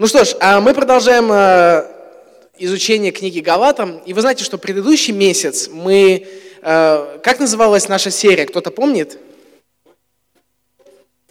Ну что ж, а мы продолжаем э, изучение книги Галатам. И вы знаете, что предыдущий месяц мы... Э, как называлась наша серия? Кто-то помнит?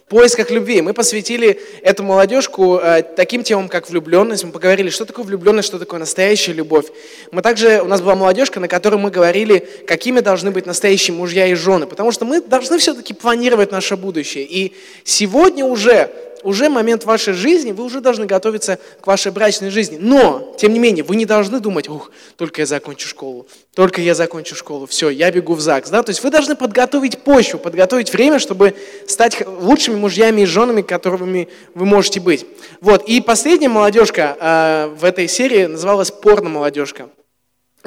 поисках любви. Мы посвятили эту молодежку э, таким темам, как влюбленность. Мы поговорили, что такое влюбленность, что такое настоящая любовь. Мы также, у нас была молодежка, на которой мы говорили, какими должны быть настоящие мужья и жены. Потому что мы должны все-таки планировать наше будущее. И сегодня уже уже момент вашей жизни, вы уже должны готовиться к вашей брачной жизни. Но, тем не менее, вы не должны думать, ух, только я закончу школу, только я закончу школу, все, я бегу в ЗАГС. Да? То есть вы должны подготовить почву, подготовить время, чтобы стать лучшими мужьями и женами, которыми вы можете быть. Вот. И последняя молодежка э, в этой серии называлась «Порно-молодежка».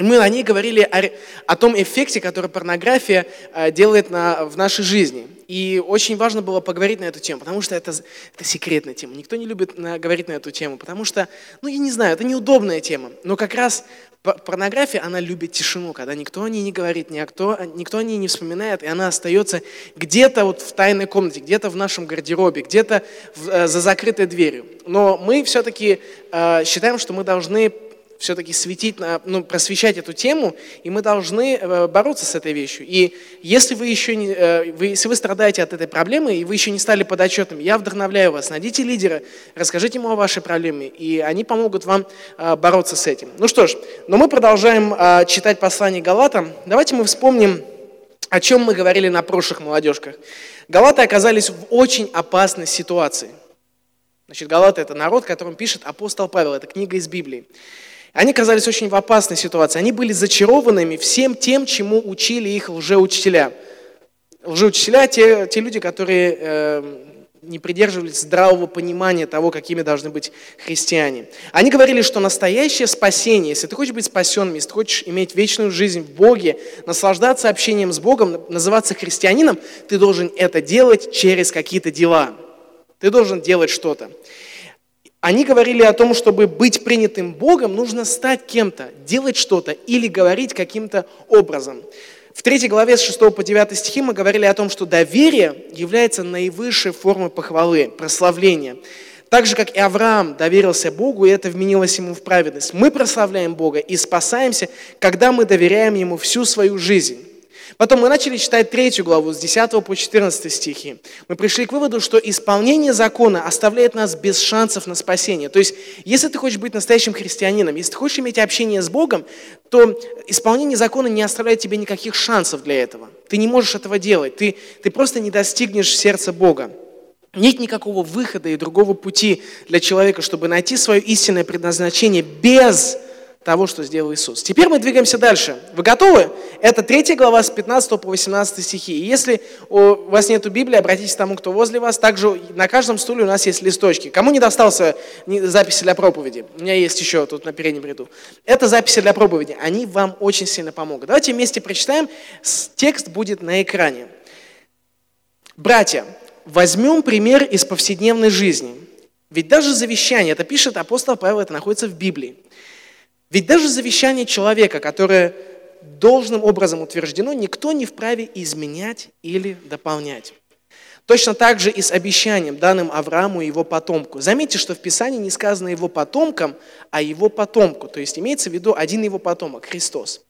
Мы о ней говорили о, о том эффекте, который порнография э, делает на, в нашей жизни. И очень важно было поговорить на эту тему, потому что это, это секретная тема. Никто не любит на, говорить на эту тему, потому что, ну я не знаю, это неудобная тема. Но как раз порнография, она любит тишину, когда никто о ней не говорит, никто, никто о ней не вспоминает, и она остается где-то вот в тайной комнате, где-то в нашем гардеробе, где-то э, за закрытой дверью. Но мы все-таки э, считаем, что мы должны все-таки светить, ну, просвещать эту тему, и мы должны э, бороться с этой вещью. И если вы еще не, э, вы, если вы страдаете от этой проблемы, и вы еще не стали подотчетным, я вдохновляю вас, найдите лидера, расскажите ему о вашей проблеме, и они помогут вам э, бороться с этим. Ну что ж, но мы продолжаем читать послание Галатам. Давайте мы вспомним, о чем мы говорили на прошлых молодежках. Галаты оказались в очень опасной ситуации. Значит, Галаты – это народ, которым пишет апостол Павел, это книга из Библии. Они оказались очень в опасной ситуации. Они были зачарованными всем тем, чему учили их лжеучителя. Лжеучителя – те, те люди, которые э, не придерживались здравого понимания того, какими должны быть христиане. Они говорили, что настоящее спасение, если ты хочешь быть спасенным, если ты хочешь иметь вечную жизнь в Боге, наслаждаться общением с Богом, называться христианином, ты должен это делать через какие-то дела. Ты должен делать что-то. Они говорили о том, чтобы быть принятым Богом, нужно стать кем-то, делать что-то или говорить каким-то образом. В третьей главе с 6 по 9 стихи мы говорили о том, что доверие является наивысшей формой похвалы, прославления. Так же, как и Авраам доверился Богу, и это вменилось ему в праведность. Мы прославляем Бога и спасаемся, когда мы доверяем Ему всю свою жизнь. Потом мы начали читать третью главу с 10 по 14 стихи. Мы пришли к выводу, что исполнение закона оставляет нас без шансов на спасение. То есть, если ты хочешь быть настоящим христианином, если ты хочешь иметь общение с Богом, то исполнение закона не оставляет тебе никаких шансов для этого. Ты не можешь этого делать. Ты, ты просто не достигнешь сердца Бога. Нет никакого выхода и другого пути для человека, чтобы найти свое истинное предназначение без того, что сделал Иисус. Теперь мы двигаемся дальше. Вы готовы? Это третья глава с 15 по 18 стихи. И если у вас нет Библии, обратитесь к тому, кто возле вас. Также на каждом стуле у нас есть листочки. Кому не достался записи для проповеди? У меня есть еще тут на переднем ряду. Это записи для проповеди. Они вам очень сильно помогут. Давайте вместе прочитаем. Текст будет на экране. Братья, возьмем пример из повседневной жизни. Ведь даже завещание, это пишет апостол Павел, это находится в Библии. Ведь даже завещание человека, которое должным образом утверждено, никто не вправе изменять или дополнять. Точно так же и с обещанием, данным Аврааму и его потомку. Заметьте, что в Писании не сказано его потомкам, а его потомку. То есть имеется в виду один его потомок, Христос.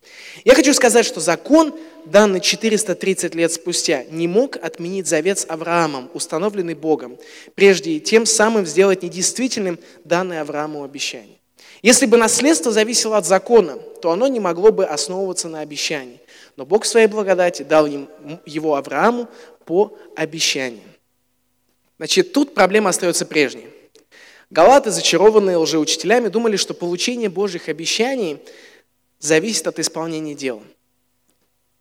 Я хочу сказать, что закон, данный 430 лет спустя, не мог отменить завет с Авраамом, установленный Богом, прежде и тем самым сделать недействительным данное Аврааму обещание. Если бы наследство зависело от закона, то оно не могло бы основываться на обещании. Но Бог в своей благодати дал его Аврааму по обещанию. Значит, тут проблема остается прежней. Галаты, зачарованные лжеучителями, думали, что получение Божьих обещаний зависит от исполнения дел.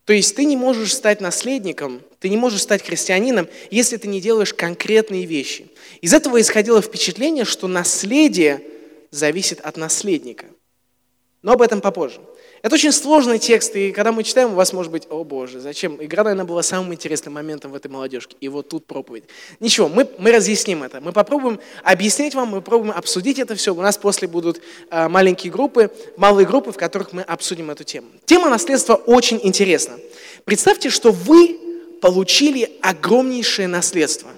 То есть ты не можешь стать наследником, ты не можешь стать христианином, если ты не делаешь конкретные вещи. Из этого исходило впечатление, что наследие зависит от наследника. Но об этом попозже. Это очень сложный текст, и когда мы читаем, у вас может быть, о боже, зачем? Игра, наверное, была самым интересным моментом в этой молодежке. И вот тут проповедь. Ничего, мы, мы разъясним это. Мы попробуем объяснить вам, мы попробуем обсудить это все. У нас после будут э, маленькие группы, малые группы, в которых мы обсудим эту тему. Тема наследства очень интересна. Представьте, что вы получили огромнейшее наследство.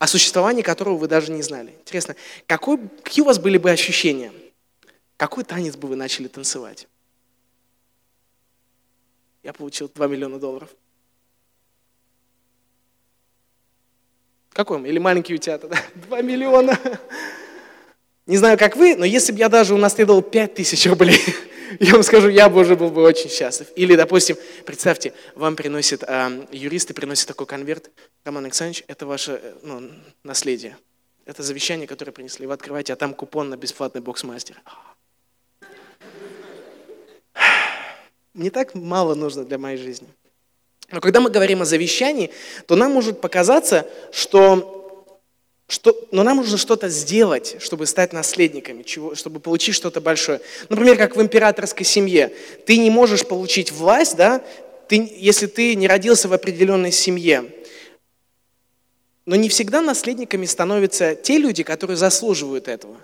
О существовании которого вы даже не знали. Интересно, какой, какие у вас были бы ощущения? Какой танец бы вы начали танцевать? Я получил 2 миллиона долларов. Какой? Или маленький утята, да? 2 миллиона. Не знаю, как вы, но если бы я даже унаследовал 5 тысяч рублей, я вам скажу, я бы уже был бы очень счастлив. Или, допустим, представьте, вам приносит, э, юристы приносят такой конверт, Роман Александрович, это ваше э, ну, наследие. Это завещание, которое принесли. Вы открываете, а там купон на бесплатный боксмастер. Не так мало нужно для моей жизни. Но когда мы говорим о завещании, то нам может показаться, что что, но нам нужно что-то сделать, чтобы стать наследниками, чего, чтобы получить что-то большое. Например, как в императорской семье. Ты не можешь получить власть, да, ты, если ты не родился в определенной семье. Но не всегда наследниками становятся те люди, которые заслуживают этого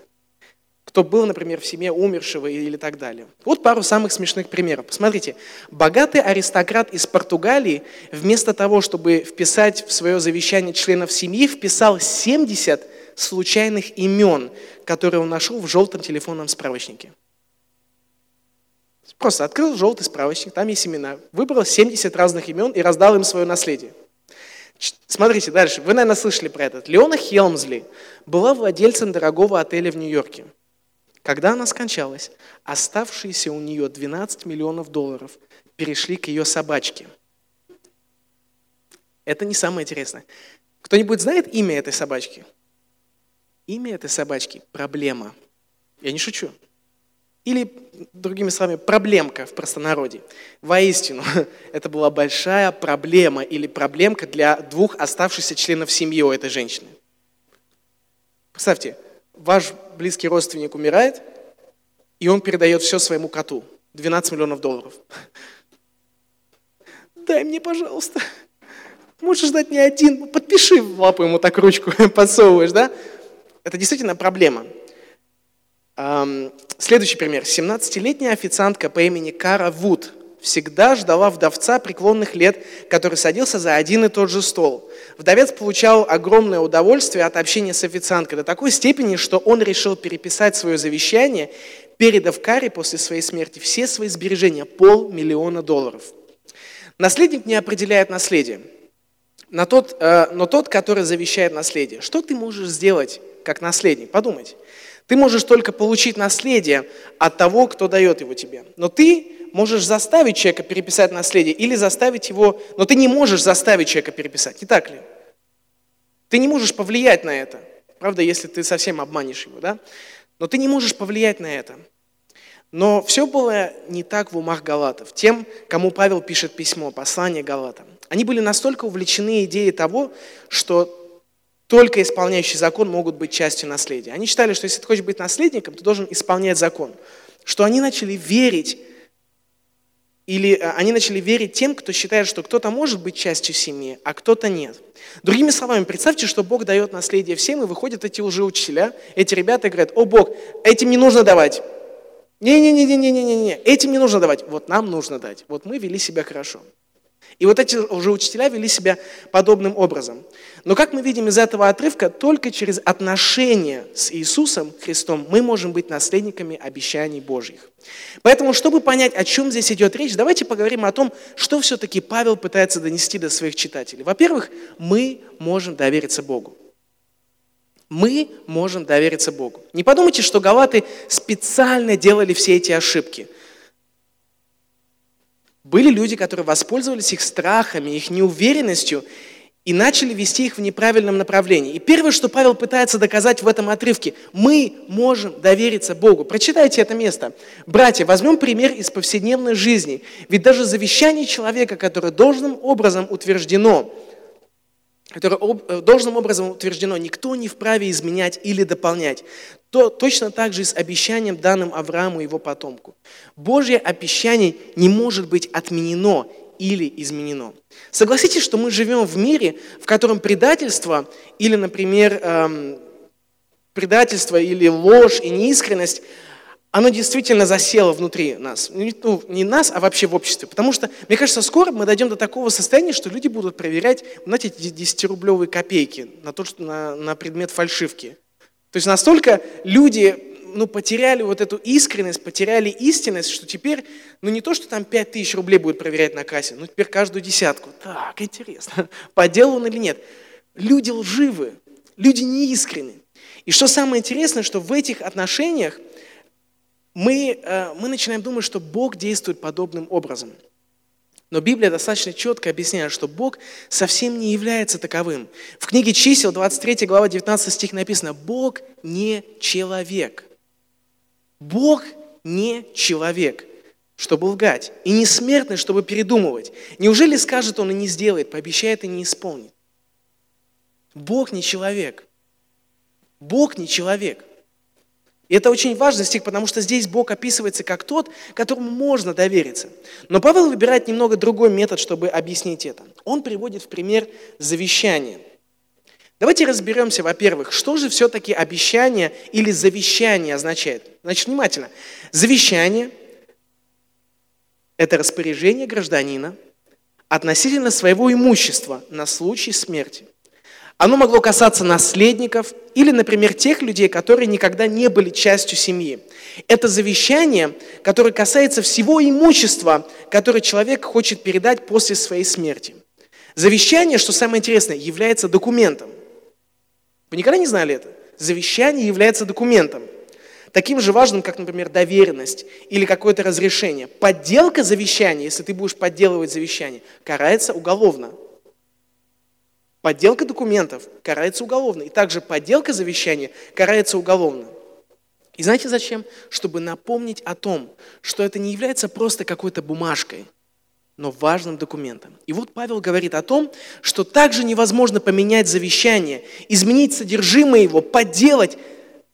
кто был, например, в семье умершего или так далее. Вот пару самых смешных примеров. Посмотрите, богатый аристократ из Португалии вместо того, чтобы вписать в свое завещание членов семьи, вписал 70 случайных имен, которые он нашел в желтом телефонном справочнике. Просто открыл желтый справочник, там есть имена, выбрал 70 разных имен и раздал им свое наследие. Смотрите дальше. Вы, наверное, слышали про этот. Леона Хелмсли была владельцем дорогого отеля в Нью-Йорке. Когда она скончалась, оставшиеся у нее 12 миллионов долларов перешли к ее собачке. Это не самое интересное. Кто-нибудь знает имя этой собачки? Имя этой собачки – проблема. Я не шучу. Или, другими словами, проблемка в простонародье. Воистину, это была большая проблема или проблемка для двух оставшихся членов семьи у этой женщины. Представьте, ваш близкий родственник умирает, и он передает все своему коту. 12 миллионов долларов. Дай мне, пожалуйста. Можешь дать мне один. Подпиши в лапу ему так ручку, подсовываешь, да? Это действительно проблема. Следующий пример. 17-летняя официантка по имени Кара Вуд всегда ждала вдовца преклонных лет, который садился за один и тот же стол. Вдовец получал огромное удовольствие от общения с официанткой до такой степени, что он решил переписать свое завещание, передав Каре после своей смерти все свои сбережения, полмиллиона долларов. Наследник не определяет наследие, но тот, э, но тот, который завещает наследие. Что ты можешь сделать как наследник? Подумайте. Ты можешь только получить наследие от того, кто дает его тебе. Но ты можешь заставить человека переписать наследие или заставить его, но ты не можешь заставить человека переписать, не так ли? Ты не можешь повлиять на это, правда, если ты совсем обманешь его, да? Но ты не можешь повлиять на это. Но все было не так в умах галатов. Тем, кому Павел пишет письмо, послание галатам. Они были настолько увлечены идеей того, что только исполняющий закон могут быть частью наследия. Они считали, что если ты хочешь быть наследником, ты должен исполнять закон. Что они начали верить или э, они начали верить тем, кто считает, что кто-то может быть частью семьи, а кто-то нет. Другими словами, представьте, что Бог дает наследие всем, и выходят эти лжеучителя, эти ребята говорят, о Бог, этим не нужно давать. Не-не-не-не-не-не-не, этим не нужно давать. Вот нам нужно дать. Вот мы вели себя хорошо. И вот эти уже учителя вели себя подобным образом. Но как мы видим из этого отрывка, только через отношения с Иисусом Христом мы можем быть наследниками обещаний Божьих. Поэтому, чтобы понять, о чем здесь идет речь, давайте поговорим о том, что все-таки Павел пытается донести до своих читателей. Во-первых, мы можем довериться Богу. Мы можем довериться Богу. Не подумайте, что галаты специально делали все эти ошибки – были люди, которые воспользовались их страхами, их неуверенностью и начали вести их в неправильном направлении. И первое, что Павел пытается доказать в этом отрывке, мы можем довериться Богу. Прочитайте это место. Братья, возьмем пример из повседневной жизни. Ведь даже завещание человека, которое должным образом утверждено, которое э, должным образом утверждено, никто не вправе изменять или дополнять то точно так же и с обещанием, данным Аврааму и его потомку. Божье обещание не может быть отменено или изменено. Согласитесь, что мы живем в мире, в котором предательство или, например, эм, предательство или ложь и неискренность, оно действительно засело внутри нас. Ну, не нас, а вообще в обществе. Потому что, мне кажется, скоро мы дойдем до такого состояния, что люди будут проверять, знаете, эти 10-рублевые копейки на, то, что, на, на предмет фальшивки. То есть настолько люди ну, потеряли вот эту искренность, потеряли истинность, что теперь, ну не то, что там 5 тысяч рублей будет проверять на кассе, но теперь каждую десятку. Так, интересно, подделал он или нет. Люди лживы, люди неискренны. И что самое интересное, что в этих отношениях мы, э, мы начинаем думать, что Бог действует подобным образом. Но Библия достаточно четко объясняет, что Бог совсем не является таковым. В книге чисел, 23 глава, 19 стих написано, Бог не человек. Бог не человек, чтобы лгать, и не смертный, чтобы передумывать. Неужели скажет он и не сделает, пообещает и не исполнит? Бог не человек. Бог не человек. И это очень важный стих, потому что здесь Бог описывается как тот, которому можно довериться. Но Павел выбирает немного другой метод, чтобы объяснить это. Он приводит в пример завещание. Давайте разберемся, во-первых, что же все-таки обещание или завещание означает. Значит, внимательно. Завещание – это распоряжение гражданина относительно своего имущества на случай смерти. Оно могло касаться наследников или, например, тех людей, которые никогда не были частью семьи. Это завещание, которое касается всего имущества, которое человек хочет передать после своей смерти. Завещание, что самое интересное, является документом. Вы никогда не знали это? Завещание является документом. Таким же важным, как, например, доверенность или какое-то разрешение. Подделка завещания, если ты будешь подделывать завещание, карается уголовно. Подделка документов карается уголовно. И также подделка завещания карается уголовно. И знаете зачем? Чтобы напомнить о том, что это не является просто какой-то бумажкой, но важным документом. И вот Павел говорит о том, что также невозможно поменять завещание, изменить содержимое его, подделать.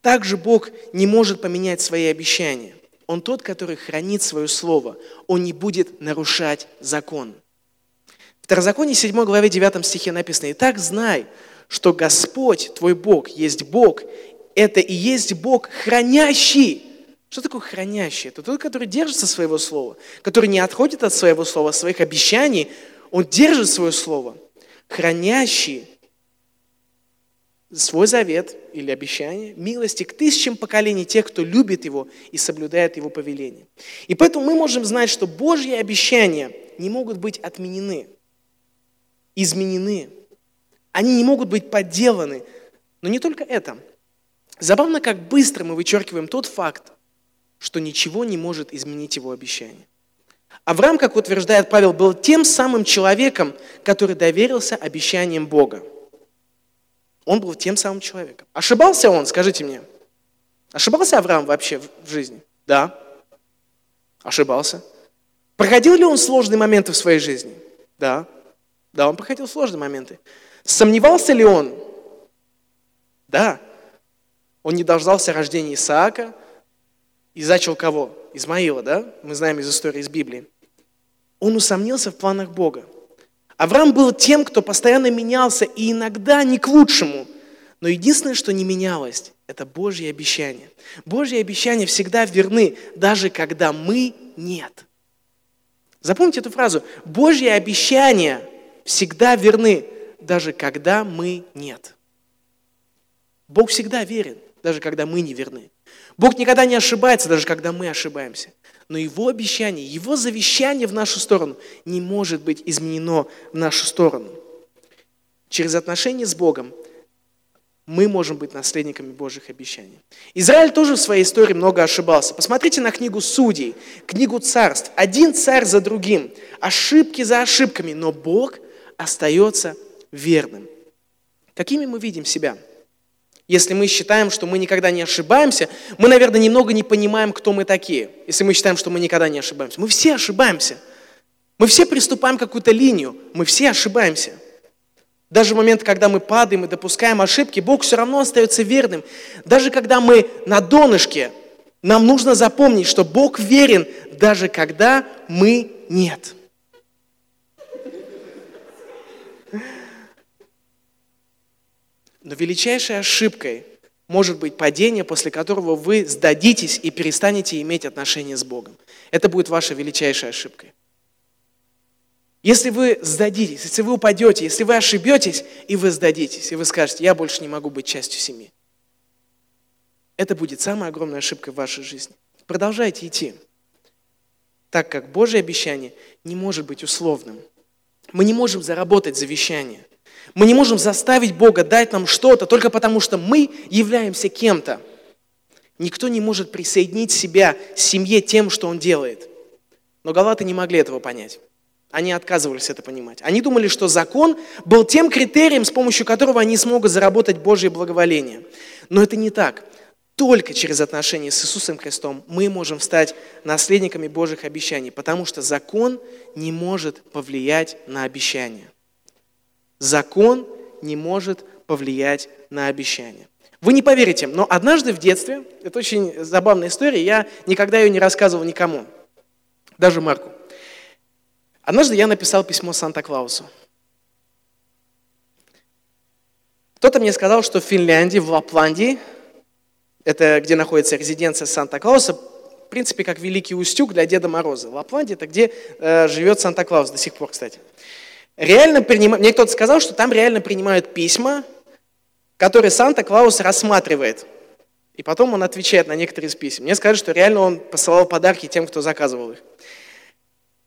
Также Бог не может поменять свои обещания. Он тот, который хранит свое слово. Он не будет нарушать закон. Второзаконие 7 главе 9 стихе написано, «Итак, знай, что Господь, твой Бог, есть Бог, это и есть Бог, хранящий». Что такое хранящий? Это тот, который держится своего слова, который не отходит от своего слова, своих обещаний, он держит свое слово. Хранящий свой завет или обещание, милости к тысячам поколений тех, кто любит Его и соблюдает Его повеление. И поэтому мы можем знать, что Божьи обещания не могут быть отменены изменены. Они не могут быть подделаны. Но не только это. Забавно, как быстро мы вычеркиваем тот факт, что ничего не может изменить его обещание. Авраам, как утверждает Павел, был тем самым человеком, который доверился обещаниям Бога. Он был тем самым человеком. Ошибался он, скажите мне? Ошибался Авраам вообще в жизни? Да. Ошибался. Проходил ли он сложные моменты в своей жизни? Да. Да, он проходил сложные моменты. Сомневался ли он? Да. Он не дождался рождения Исаака и зачал кого? Измаила, да? Мы знаем из истории из Библии. Он усомнился в планах Бога. Авраам был тем, кто постоянно менялся, и иногда не к лучшему. Но единственное, что не менялось, это Божьи обещания. Божьи обещания всегда верны, даже когда мы нет. Запомните эту фразу. Божьи обещания всегда верны, даже когда мы нет. Бог всегда верен, даже когда мы не верны. Бог никогда не ошибается, даже когда мы ошибаемся. Но Его обещание, Его завещание в нашу сторону не может быть изменено в нашу сторону. Через отношения с Богом мы можем быть наследниками Божьих обещаний. Израиль тоже в своей истории много ошибался. Посмотрите на книгу Судей, книгу Царств. Один царь за другим, ошибки за ошибками, но Бог остается верным. Какими мы видим себя? Если мы считаем, что мы никогда не ошибаемся, мы, наверное, немного не понимаем, кто мы такие. Если мы считаем, что мы никогда не ошибаемся. Мы все ошибаемся. Мы все приступаем какую-то линию. Мы все ошибаемся. Даже в момент, когда мы падаем и допускаем ошибки, Бог все равно остается верным. Даже когда мы на донышке, нам нужно запомнить, что Бог верен, даже когда мы нет. Но величайшей ошибкой может быть падение, после которого вы сдадитесь и перестанете иметь отношения с Богом. Это будет ваша величайшая ошибка. Если вы сдадитесь, если вы упадете, если вы ошибетесь, и вы сдадитесь, и вы скажете, я больше не могу быть частью семьи, это будет самая огромная ошибка в вашей жизни. Продолжайте идти, так как Божье обещание не может быть условным. Мы не можем заработать завещание. Мы не можем заставить Бога дать нам что-то только потому, что мы являемся кем-то. Никто не может присоединить себя к семье тем, что он делает. Но галаты не могли этого понять. Они отказывались это понимать. Они думали, что закон был тем критерием, с помощью которого они смогут заработать Божье благоволение. Но это не так. Только через отношения с Иисусом Христом мы можем стать наследниками Божьих обещаний, потому что закон не может повлиять на обещания. Закон не может повлиять на обещания. Вы не поверите, но однажды в детстве, это очень забавная история, я никогда ее не рассказывал никому, даже Марку. Однажды я написал письмо Санта-Клаусу. Кто-то мне сказал, что в Финляндии, в Лапландии, это где находится резиденция Санта-Клауса, в принципе, как Великий Устюг для Деда Мороза. Лапландия – это где э, живет Санта-Клаус до сих пор, кстати. Реально принимают, мне кто-то сказал, что там реально принимают письма, которые Санта-Клаус рассматривает. И потом он отвечает на некоторые из писем. Мне сказали, что реально он посылал подарки тем, кто заказывал их.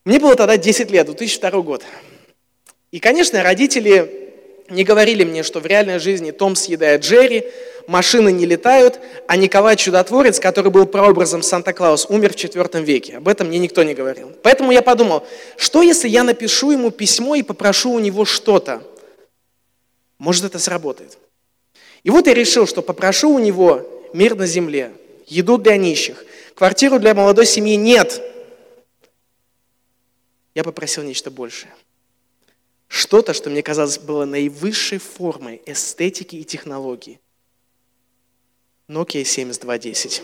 Мне было тогда 10 лет, 2002 год. И, конечно, родители не говорили мне, что в реальной жизни Том съедает Джерри, машины не летают, а Николай Чудотворец, который был прообразом Санта-Клаус, умер в IV веке. Об этом мне никто не говорил. Поэтому я подумал, что если я напишу ему письмо и попрошу у него что-то? Может, это сработает. И вот я решил, что попрошу у него мир на земле, еду для нищих, квартиру для молодой семьи нет – я попросил нечто большее. Что-то, что мне казалось было наивысшей формой эстетики и технологии. Nokia 7210.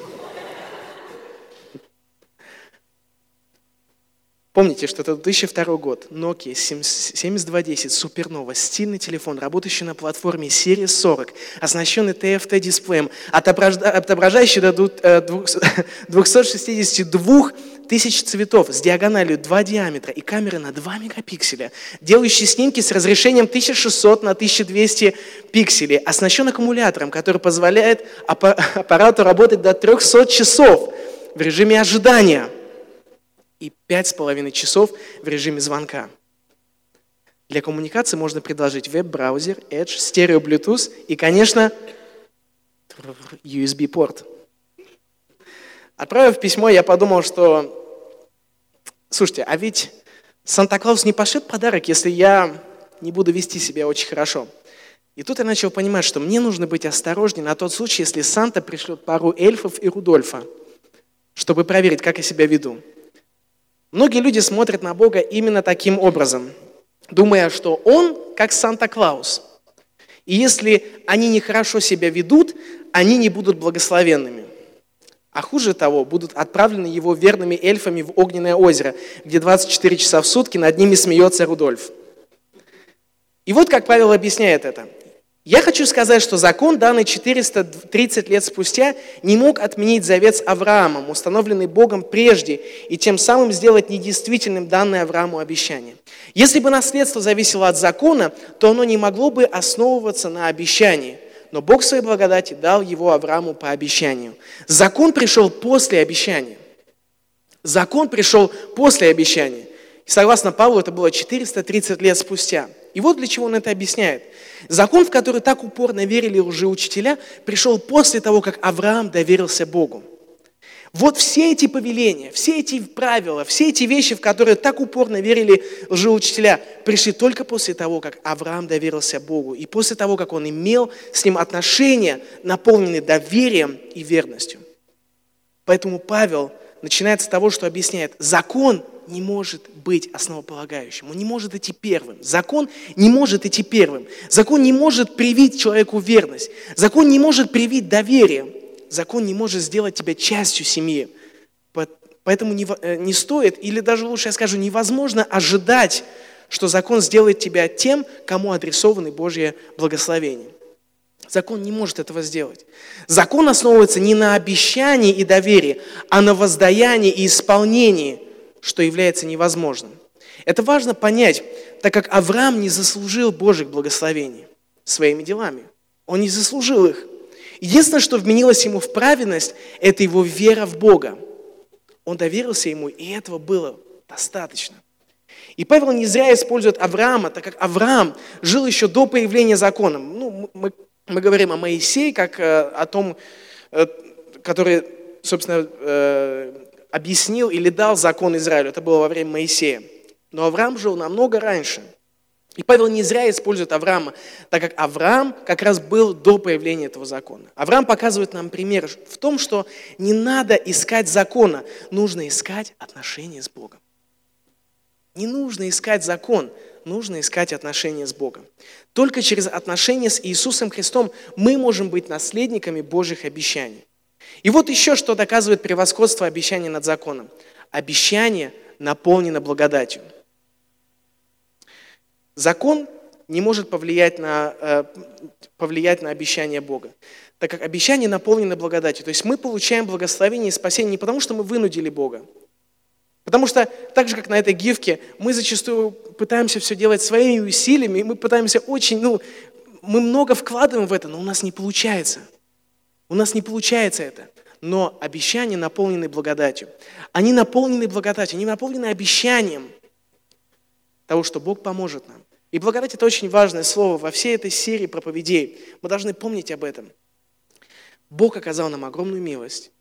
Помните, что это 2002 год, Nokia 7210, супернова, стильный телефон, работающий на платформе Series 40, оснащенный TFT-дисплеем, отображающий до 262 тысяч цветов с диагональю 2 диаметра и камеры на 2 мегапикселя, делающий снимки с разрешением 1600 на 1200 пикселей, оснащен аккумулятором, который позволяет аппарату работать до 300 часов в режиме ожидания – пять с половиной часов в режиме звонка. Для коммуникации можно предложить веб-браузер, Edge, стерео Bluetooth и, конечно, USB-порт. Отправив письмо, я подумал, что, слушайте, а ведь Санта-Клаус не пошлет подарок, если я не буду вести себя очень хорошо. И тут я начал понимать, что мне нужно быть осторожнее на тот случай, если Санта пришлет пару эльфов и Рудольфа, чтобы проверить, как я себя веду. Многие люди смотрят на Бога именно таким образом, думая, что Он как Санта-Клаус. И если они нехорошо себя ведут, они не будут благословенными. А хуже того, будут отправлены его верными эльфами в огненное озеро, где 24 часа в сутки над ними смеется Рудольф. И вот как Павел объясняет это. Я хочу сказать, что закон, данный 430 лет спустя, не мог отменить завет с Авраамом, установленный Богом прежде, и тем самым сделать недействительным данное Аврааму обещание. Если бы наследство зависело от закона, то оно не могло бы основываться на обещании. Но Бог своей благодати дал его Аврааму по обещанию. Закон пришел после обещания. Закон пришел после обещания. И согласно Павлу, это было 430 лет спустя. И вот для чего он это объясняет. Закон, в который так упорно верили лжеучителя, пришел после того, как Авраам доверился Богу. Вот все эти повеления, все эти правила, все эти вещи, в которые так упорно верили лжеучителя, пришли только после того, как Авраам доверился Богу и после того, как он имел с ним отношения, наполненные доверием и верностью. Поэтому Павел начинает с того, что объясняет, закон не может быть основополагающим, он не может идти первым. Закон не может идти первым. Закон не может привить человеку верность. Закон не может привить доверие. Закон не может сделать тебя частью семьи. Поэтому не, э, не стоит, или даже лучше я скажу, невозможно ожидать, что закон сделает тебя тем, кому адресованы Божье благословения. Закон не может этого сделать. Закон основывается не на обещании и доверии, а на воздаянии и исполнении, что является невозможным. Это важно понять, так как Авраам не заслужил Божьих благословений своими делами. Он не заслужил их. Единственное, что вменилось ему в праведность, это его вера в Бога. Он доверился ему, и этого было достаточно. И Павел не зря использует Авраама, так как Авраам жил еще до появления закона. Ну, мы, мы говорим о Моисее, как э, о том, э, который, собственно, э, объяснил или дал закон Израилю. Это было во время Моисея. Но Авраам жил намного раньше. И Павел не зря использует Авраама, так как Авраам как раз был до появления этого закона. Авраам показывает нам пример в том, что не надо искать закона, нужно искать отношения с Богом. Не нужно искать закон, нужно искать отношения с Богом. Только через отношения с Иисусом Христом мы можем быть наследниками Божьих обещаний. И вот еще что доказывает превосходство обещания над законом. Обещание наполнено благодатью. Закон не может повлиять на, э, повлиять на обещание Бога, так как обещание наполнено благодатью. То есть мы получаем благословение и спасение не потому, что мы вынудили Бога, Потому что так же, как на этой гифке, мы зачастую пытаемся все делать своими усилиями, и мы пытаемся очень, ну, мы много вкладываем в это, но у нас не получается. У нас не получается это. Но обещания наполнены благодатью. Они наполнены благодатью, они наполнены обещанием того, что Бог поможет нам. И благодать – это очень важное слово во всей этой серии проповедей. Мы должны помнить об этом. Бог оказал нам огромную милость.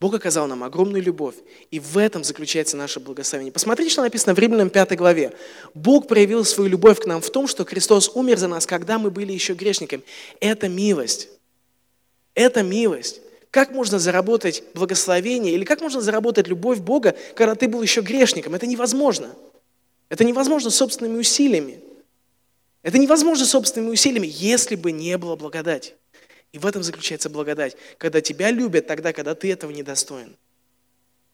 Бог оказал нам огромную любовь, и в этом заключается наше благословение. Посмотрите, что написано в Римлянам 5 главе. Бог проявил свою любовь к нам в том, что Христос умер за нас, когда мы были еще грешниками. Это милость. Это милость. Как можно заработать благословение или как можно заработать любовь Бога, когда ты был еще грешником? Это невозможно. Это невозможно собственными усилиями. Это невозможно собственными усилиями, если бы не было благодати. И в этом заключается благодать, когда тебя любят тогда, когда ты этого недостоин.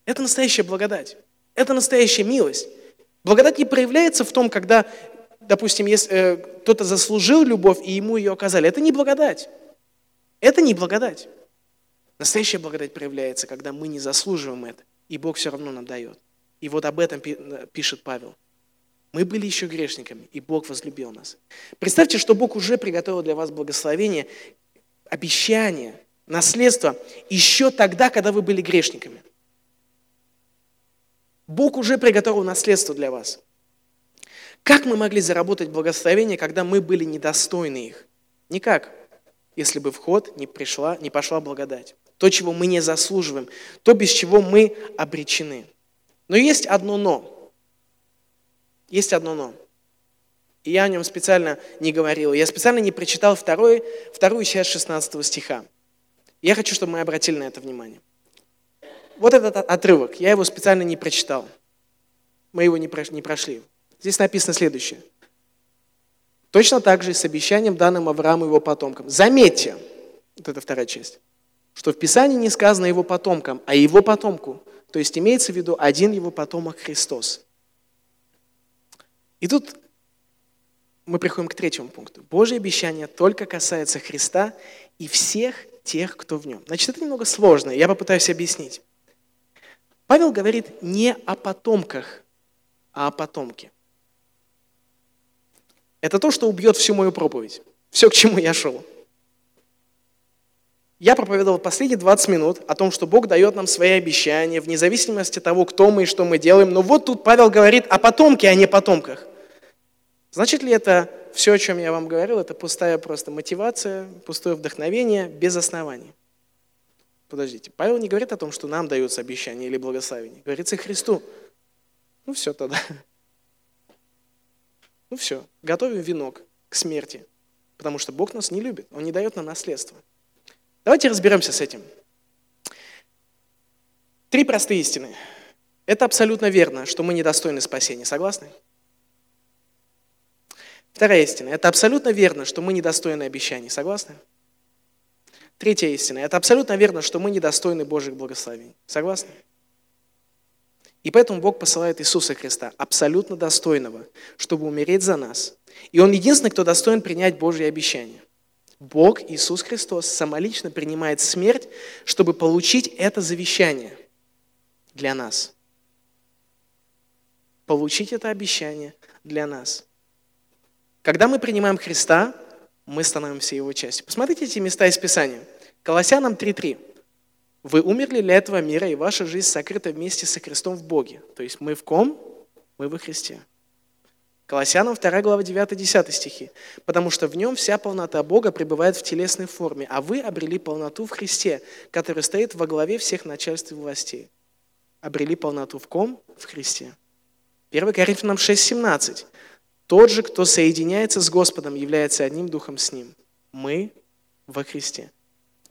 Это настоящая благодать. Это настоящая милость. Благодать не проявляется в том, когда, допустим, если э, кто-то заслужил любовь и ему ее оказали. Это не благодать. Это не благодать. Настоящая благодать проявляется, когда мы не заслуживаем это, и Бог все равно нам дает. И вот об этом пишет Павел. Мы были еще грешниками, и Бог возлюбил нас. Представьте, что Бог уже приготовил для вас благословение, обещание, наследство еще тогда, когда вы были грешниками. Бог уже приготовил наследство для вас. Как мы могли заработать благословение, когда мы были недостойны их? Никак, если бы в ход не, пришла, не пошла благодать. То, чего мы не заслуживаем, то, без чего мы обречены. Но есть одно «но». Есть одно «но». И я о нем специально не говорил. Я специально не прочитал второй, вторую часть 16 стиха. Я хочу, чтобы мы обратили на это внимание. Вот этот отрывок, я его специально не прочитал. Мы его не прошли. Здесь написано следующее. Точно так же и с обещанием, данным Аврааму и его потомкам. Заметьте, вот это вторая часть, что в Писании не сказано его потомкам, а его потомку. То есть имеется в виду один его потомок Христос. И тут мы приходим к третьему пункту. Божье обещание только касается Христа и всех тех, кто в нем. Значит, это немного сложно, я попытаюсь объяснить. Павел говорит не о потомках, а о потомке. Это то, что убьет всю мою проповедь. Все, к чему я шел. Я проповедовал последние 20 минут о том, что Бог дает нам свои обещания, вне зависимости от того, кто мы и что мы делаем. Но вот тут Павел говорит о потомке, а не потомках. Значит ли это все, о чем я вам говорил, это пустая просто мотивация, пустое вдохновение без оснований? Подождите, Павел не говорит о том, что нам даются обещания или благословения. Говорится Христу. Ну все тогда. Ну все, готовим венок к смерти, потому что Бог нас не любит, Он не дает нам наследство. Давайте разберемся с этим. Три простые истины. Это абсолютно верно, что мы недостойны спасения. Согласны? Вторая истина. Это абсолютно верно, что мы недостойны обещаний. Согласны? Третья истина. Это абсолютно верно, что мы недостойны Божьих благословений. Согласны? И поэтому Бог посылает Иисуса Христа, абсолютно достойного, чтобы умереть за нас. И Он единственный, кто достоин принять Божьи обещания. Бог, Иисус Христос, самолично принимает смерть, чтобы получить это завещание для нас. Получить это обещание для нас. Когда мы принимаем Христа, мы становимся Его частью. Посмотрите эти места из Писания. Колоссянам 3.3. Вы умерли для этого мира, и ваша жизнь сокрыта вместе со Христом в Боге. То есть мы в ком? Мы во Христе. Колоссянам 2 глава 9-10 стихи. «Потому что в нем вся полнота Бога пребывает в телесной форме, а вы обрели полноту в Христе, который стоит во главе всех начальств и властей». Обрели полноту в ком? В Христе. 1 Коринфянам 6:17. «Тот же, кто соединяется с Господом, является одним духом с Ним. Мы во Христе».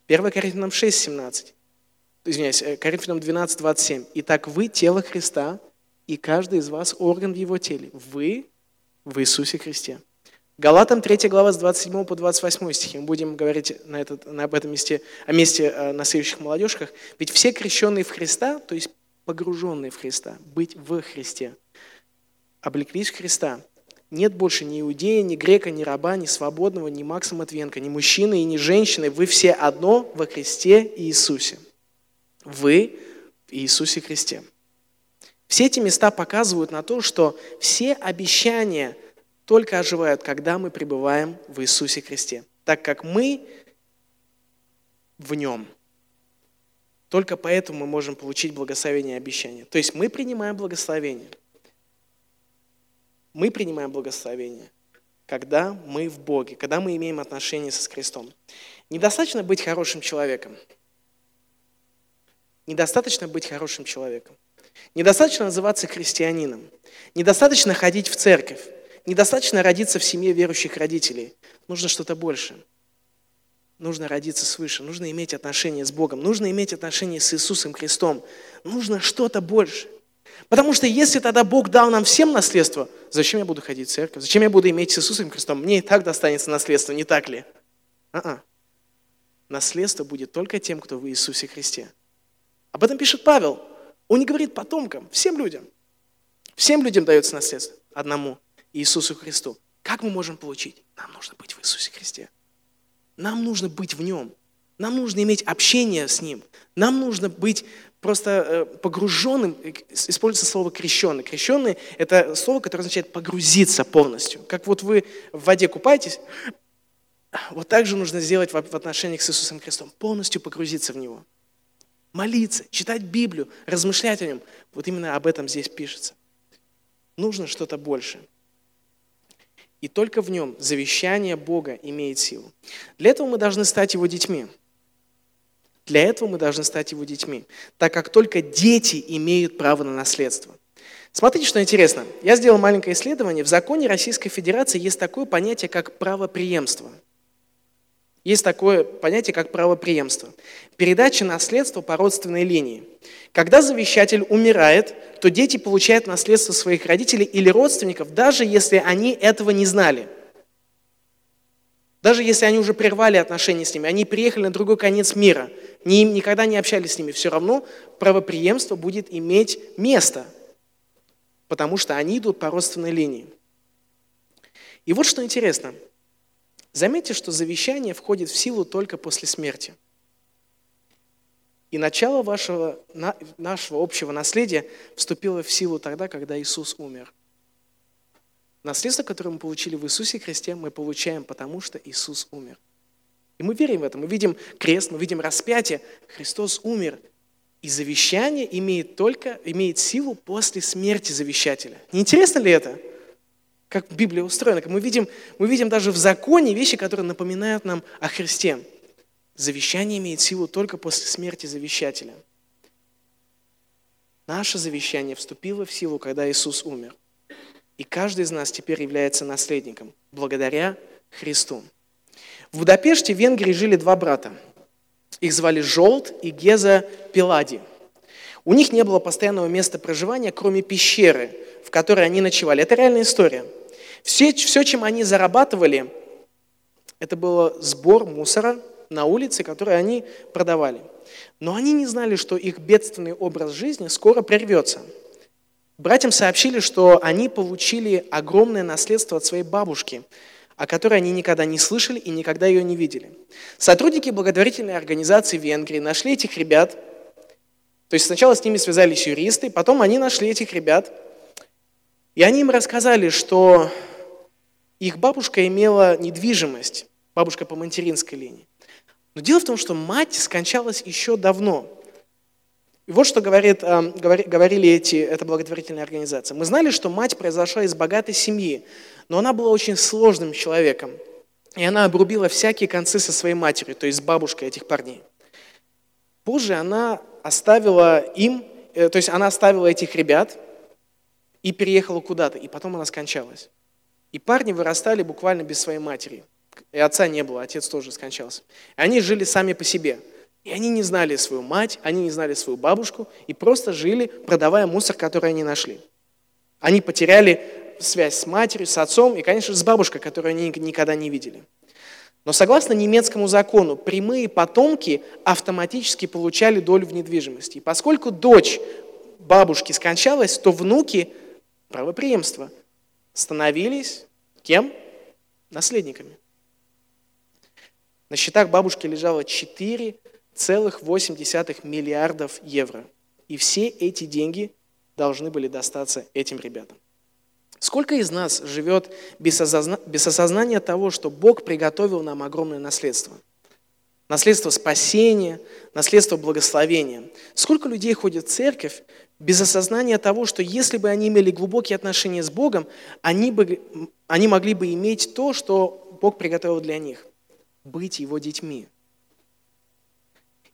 1 Коринфянам 6:17. Извиняюсь, э, Коринфянам 12:27. «Итак, вы тело Христа, и каждый из вас орган в его теле. Вы в Иисусе Христе. Галатам 3 глава с 27 по 28 стихи. Мы будем говорить на, этот, на об этом месте, о месте э, на следующих молодежках. Ведь все крещенные в Христа, то есть погруженные в Христа, быть в Христе, облеклись в Христа. Нет больше ни иудея, ни грека, ни раба, ни свободного, ни Макса Матвенко, ни мужчины и ни женщины. Вы все одно во Христе Иисусе. Вы в Иисусе Христе. Все эти места показывают на то, что все обещания только оживают, когда мы пребываем в Иисусе Христе, так как мы в Нем. Только поэтому мы можем получить благословение и обещания. То есть мы принимаем благословение. Мы принимаем благословение, когда мы в Боге, когда мы имеем отношения со Христом. Недостаточно быть хорошим человеком. Недостаточно быть хорошим человеком. Недостаточно называться христианином. Недостаточно ходить в церковь. Недостаточно родиться в семье верующих родителей. Нужно что-то больше. Нужно родиться свыше. Нужно иметь отношения с Богом. Нужно иметь отношения с Иисусом Христом. Нужно что-то больше. Потому что если тогда Бог дал нам всем наследство, зачем я буду ходить в церковь? Зачем я буду иметь с Иисусом Христом? Мне и так достанется наследство, не так ли? А-а. Наследство будет только тем, кто в Иисусе Христе. Об этом пишет Павел. Он не говорит потомкам, всем людям. Всем людям дается наследство. Одному, Иисусу Христу. Как мы можем получить? Нам нужно быть в Иисусе Христе. Нам нужно быть в Нем. Нам нужно иметь общение с Ним. Нам нужно быть просто э, погруженным, используется слово крещенный. Крещенный – это слово, которое означает погрузиться полностью. Как вот вы в воде купаетесь, вот так же нужно сделать в отношениях с Иисусом Христом. Полностью погрузиться в Него молиться, читать Библию, размышлять о нем. Вот именно об этом здесь пишется. Нужно что-то больше. И только в нем завещание Бога имеет силу. Для этого мы должны стать его детьми. Для этого мы должны стать его детьми, так как только дети имеют право на наследство. Смотрите, что интересно. Я сделал маленькое исследование. В законе Российской Федерации есть такое понятие, как правоприемство – есть такое понятие, как правоприемство. Передача наследства по родственной линии. Когда завещатель умирает, то дети получают наследство своих родителей или родственников, даже если они этого не знали. Даже если они уже прервали отношения с ними, они приехали на другой конец мира, ни, никогда не общались с ними, все равно правоприемство будет иметь место, потому что они идут по родственной линии. И вот что интересно – Заметьте, что завещание входит в силу только после смерти. И начало вашего, нашего общего наследия вступило в силу тогда, когда Иисус умер. Наследство, которое мы получили в Иисусе Христе, мы получаем, потому что Иисус умер. И мы верим в это. Мы видим крест, мы видим распятие. Христос умер. И завещание имеет только, имеет силу после смерти завещателя. Не интересно ли это? Как Библия устроена. Мы видим, мы видим даже в законе вещи, которые напоминают нам о Христе. Завещание имеет силу только после смерти завещателя. Наше завещание вступило в силу, когда Иисус умер. И каждый из нас теперь является наследником, благодаря Христу. В Будапеште, в Венгрии, жили два брата. Их звали Жолт и Геза Пилади. У них не было постоянного места проживания, кроме пещеры, в которой они ночевали. Это реальная история – все, все, чем они зарабатывали, это был сбор мусора на улице, который они продавали. Но они не знали, что их бедственный образ жизни скоро прервется. Братьям сообщили, что они получили огромное наследство от своей бабушки. о которой они никогда не слышали и никогда ее не видели. Сотрудники благотворительной организации Венгрии нашли этих ребят, то есть сначала с ними связались юристы, потом они нашли этих ребят, и они им рассказали, что их бабушка имела недвижимость, бабушка по материнской линии. Но дело в том, что мать скончалась еще давно. И вот что говорит, э, говорили эти, эта благотворительная организация. Мы знали, что мать произошла из богатой семьи, но она была очень сложным человеком. И она обрубила всякие концы со своей матерью, то есть с бабушкой этих парней. Позже она оставила им, э, то есть она оставила этих ребят и переехала куда-то, и потом она скончалась. И парни вырастали буквально без своей матери. И отца не было, отец тоже скончался. И они жили сами по себе. И они не знали свою мать, они не знали свою бабушку, и просто жили, продавая мусор, который они нашли. Они потеряли связь с матерью, с отцом и, конечно же, с бабушкой, которую они никогда не видели. Но согласно немецкому закону, прямые потомки автоматически получали долю в недвижимости. И поскольку дочь бабушки скончалась, то внуки правопреемства становились кем? Наследниками. На счетах бабушки лежало 4,8 миллиардов евро. И все эти деньги должны были достаться этим ребятам. Сколько из нас живет без, осозна... без осознания того, что Бог приготовил нам огромное наследство? Наследство спасения, наследство благословения. Сколько людей ходит в церковь без осознания того, что если бы они имели глубокие отношения с Богом, они, бы, они могли бы иметь то, что Бог приготовил для них – быть Его детьми.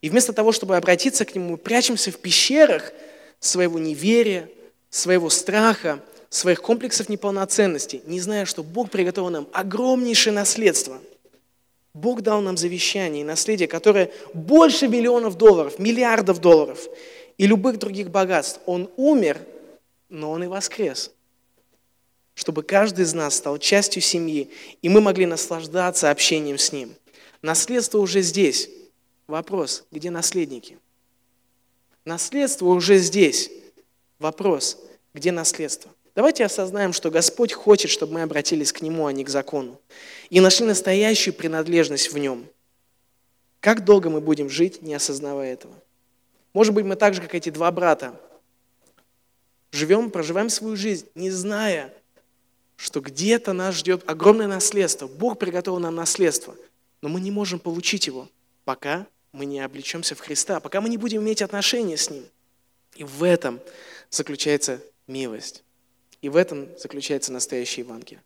И вместо того, чтобы обратиться к Нему, мы прячемся в пещерах своего неверия, своего страха, своих комплексов неполноценности, не зная, что Бог приготовил нам огромнейшее наследство. Бог дал нам завещание и наследие, которое больше миллионов долларов, миллиардов долларов и любых других богатств. Он умер, но он и воскрес. Чтобы каждый из нас стал частью семьи, и мы могли наслаждаться общением с ним. Наследство уже здесь. Вопрос, где наследники? Наследство уже здесь. Вопрос, где наследство? Давайте осознаем, что Господь хочет, чтобы мы обратились к Нему, а не к закону, и нашли настоящую принадлежность в Нем. Как долго мы будем жить, не осознавая этого? Может быть, мы так же, как эти два брата, живем, проживаем свою жизнь, не зная, что где-то нас ждет огромное наследство. Бог приготовил нам наследство, но мы не можем получить его, пока мы не облечемся в Христа, пока мы не будем иметь отношения с Ним. И в этом заключается милость. И в этом заключается настоящее Евангелие.